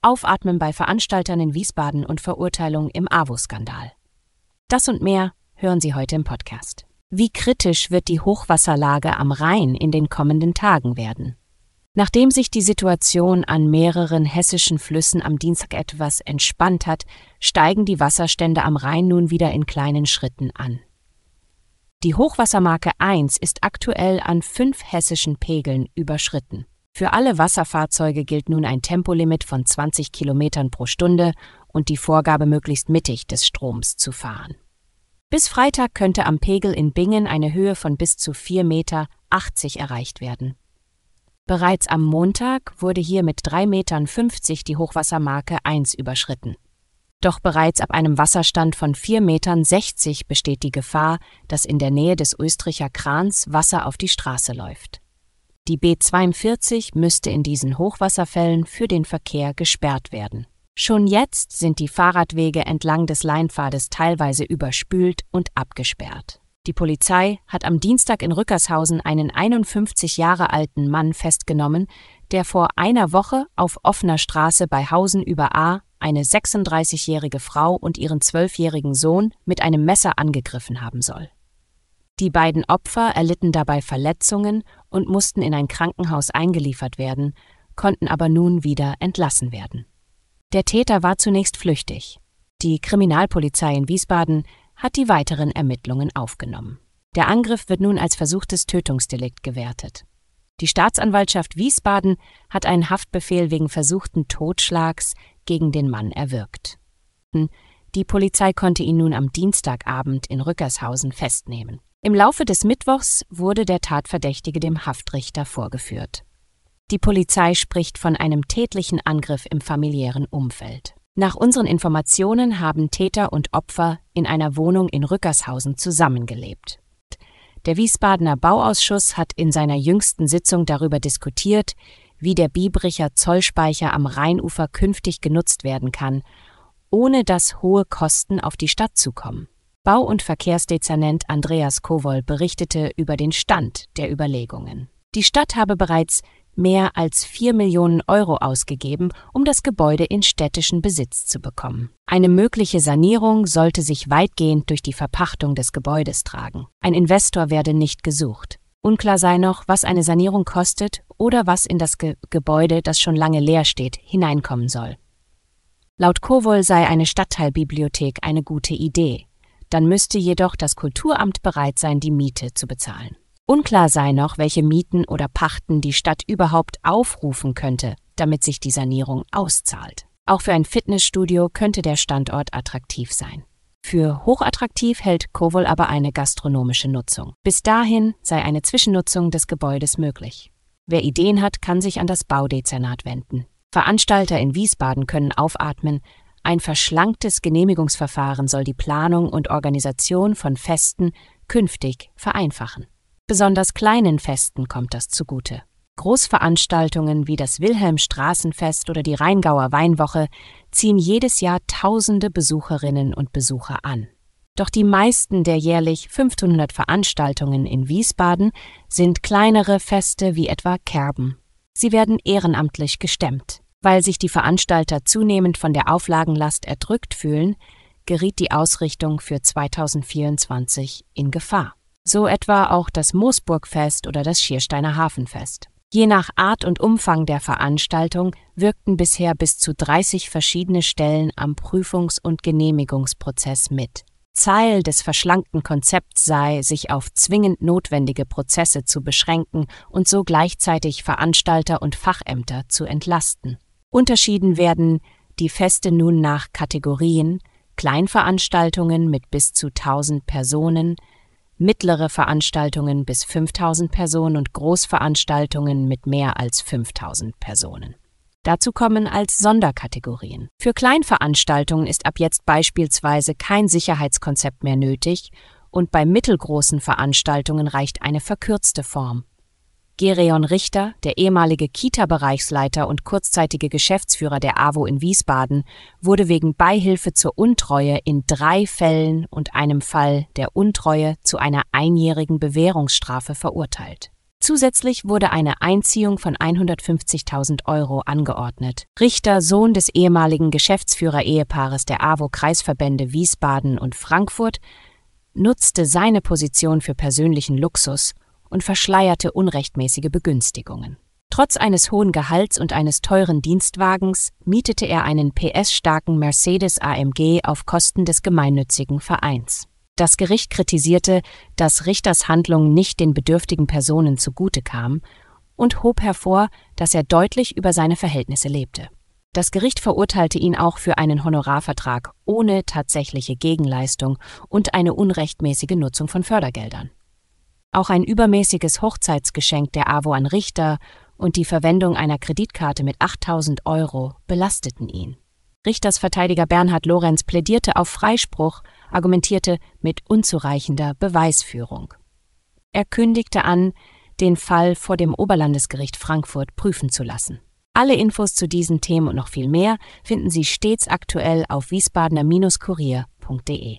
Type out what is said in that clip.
Aufatmen bei Veranstaltern in Wiesbaden und Verurteilung im AWO-Skandal. Das und mehr hören Sie heute im Podcast. Wie kritisch wird die Hochwasserlage am Rhein in den kommenden Tagen werden? Nachdem sich die Situation an mehreren hessischen Flüssen am Dienstag etwas entspannt hat, steigen die Wasserstände am Rhein nun wieder in kleinen Schritten an. Die Hochwassermarke 1 ist aktuell an fünf hessischen Pegeln überschritten. Für alle Wasserfahrzeuge gilt nun ein Tempolimit von 20 Kilometern pro Stunde und die Vorgabe, möglichst mittig des Stroms zu fahren. Bis Freitag könnte am Pegel in Bingen eine Höhe von bis zu 4,80 Meter erreicht werden. Bereits am Montag wurde hier mit 3,50 Metern die Hochwassermarke 1 überschritten. Doch bereits ab einem Wasserstand von 4,60 Metern besteht die Gefahr, dass in der Nähe des Östricher Krans Wasser auf die Straße läuft. Die B42 müsste in diesen Hochwasserfällen für den Verkehr gesperrt werden. Schon jetzt sind die Fahrradwege entlang des Leinpfades teilweise überspült und abgesperrt. Die Polizei hat am Dienstag in Rückershausen einen 51 Jahre alten Mann festgenommen, der vor einer Woche auf offener Straße bei Hausen über A eine 36-jährige Frau und ihren zwölfjährigen Sohn mit einem Messer angegriffen haben soll. Die beiden Opfer erlitten dabei Verletzungen und mussten in ein Krankenhaus eingeliefert werden, konnten aber nun wieder entlassen werden. Der Täter war zunächst flüchtig. Die Kriminalpolizei in Wiesbaden hat die weiteren Ermittlungen aufgenommen. Der Angriff wird nun als versuchtes Tötungsdelikt gewertet. Die Staatsanwaltschaft Wiesbaden hat einen Haftbefehl wegen versuchten Totschlags gegen den Mann erwirkt. Die Polizei konnte ihn nun am Dienstagabend in Rückershausen festnehmen. Im Laufe des Mittwochs wurde der Tatverdächtige dem Haftrichter vorgeführt. Die Polizei spricht von einem tätlichen Angriff im familiären Umfeld. Nach unseren Informationen haben Täter und Opfer in einer Wohnung in Rückershausen zusammengelebt. Der Wiesbadener Bauausschuss hat in seiner jüngsten Sitzung darüber diskutiert, wie der Biebricher Zollspeicher am Rheinufer künftig genutzt werden kann, ohne dass hohe Kosten auf die Stadt zukommen. Bau- und Verkehrsdezernent Andreas Kowol berichtete über den Stand der Überlegungen. Die Stadt habe bereits mehr als 4 Millionen Euro ausgegeben, um das Gebäude in städtischen Besitz zu bekommen. Eine mögliche Sanierung sollte sich weitgehend durch die Verpachtung des Gebäudes tragen. Ein Investor werde nicht gesucht. Unklar sei noch, was eine Sanierung kostet oder was in das Ge Gebäude, das schon lange leer steht, hineinkommen soll. Laut Kowol sei eine Stadtteilbibliothek eine gute Idee. Dann müsste jedoch das Kulturamt bereit sein, die Miete zu bezahlen. Unklar sei noch, welche Mieten oder Pachten die Stadt überhaupt aufrufen könnte, damit sich die Sanierung auszahlt. Auch für ein Fitnessstudio könnte der Standort attraktiv sein. Für hochattraktiv hält Kowol aber eine gastronomische Nutzung. Bis dahin sei eine Zwischennutzung des Gebäudes möglich. Wer Ideen hat, kann sich an das Baudezernat wenden. Veranstalter in Wiesbaden können aufatmen, ein verschlanktes Genehmigungsverfahren soll die Planung und Organisation von Festen künftig vereinfachen. Besonders kleinen Festen kommt das zugute. Großveranstaltungen wie das Wilhelmstraßenfest oder die Rheingauer Weinwoche ziehen jedes Jahr tausende Besucherinnen und Besucher an. Doch die meisten der jährlich 1500 Veranstaltungen in Wiesbaden sind kleinere Feste wie etwa Kerben. Sie werden ehrenamtlich gestemmt. Weil sich die Veranstalter zunehmend von der Auflagenlast erdrückt fühlen, geriet die Ausrichtung für 2024 in Gefahr. So etwa auch das Moosburgfest oder das Schiersteiner Hafenfest. Je nach Art und Umfang der Veranstaltung wirkten bisher bis zu 30 verschiedene Stellen am Prüfungs- und Genehmigungsprozess mit. Ziel des verschlankten Konzepts sei, sich auf zwingend notwendige Prozesse zu beschränken und so gleichzeitig Veranstalter und Fachämter zu entlasten. Unterschieden werden die Feste nun nach Kategorien Kleinveranstaltungen mit bis zu 1000 Personen, mittlere Veranstaltungen bis 5000 Personen und Großveranstaltungen mit mehr als 5000 Personen. Dazu kommen als Sonderkategorien. Für Kleinveranstaltungen ist ab jetzt beispielsweise kein Sicherheitskonzept mehr nötig und bei mittelgroßen Veranstaltungen reicht eine verkürzte Form. Gereon Richter, der ehemalige Kita-Bereichsleiter und kurzzeitige Geschäftsführer der AWO in Wiesbaden, wurde wegen Beihilfe zur Untreue in drei Fällen und einem Fall der Untreue zu einer einjährigen Bewährungsstrafe verurteilt. Zusätzlich wurde eine Einziehung von 150.000 Euro angeordnet. Richter, Sohn des ehemaligen Geschäftsführer-Ehepaares der AWO-Kreisverbände Wiesbaden und Frankfurt, nutzte seine Position für persönlichen Luxus und verschleierte unrechtmäßige Begünstigungen. Trotz eines hohen Gehalts und eines teuren Dienstwagens mietete er einen PS-starken Mercedes AMG auf Kosten des gemeinnützigen Vereins. Das Gericht kritisierte, dass Richters Handlung nicht den bedürftigen Personen zugute kam und hob hervor, dass er deutlich über seine Verhältnisse lebte. Das Gericht verurteilte ihn auch für einen Honorarvertrag ohne tatsächliche Gegenleistung und eine unrechtmäßige Nutzung von Fördergeldern. Auch ein übermäßiges Hochzeitsgeschenk der AWO an Richter und die Verwendung einer Kreditkarte mit 8000 Euro belasteten ihn. Richters Verteidiger Bernhard Lorenz plädierte auf Freispruch, argumentierte mit unzureichender Beweisführung. Er kündigte an, den Fall vor dem Oberlandesgericht Frankfurt prüfen zu lassen. Alle Infos zu diesen Themen und noch viel mehr finden Sie stets aktuell auf wiesbadener-kurier.de.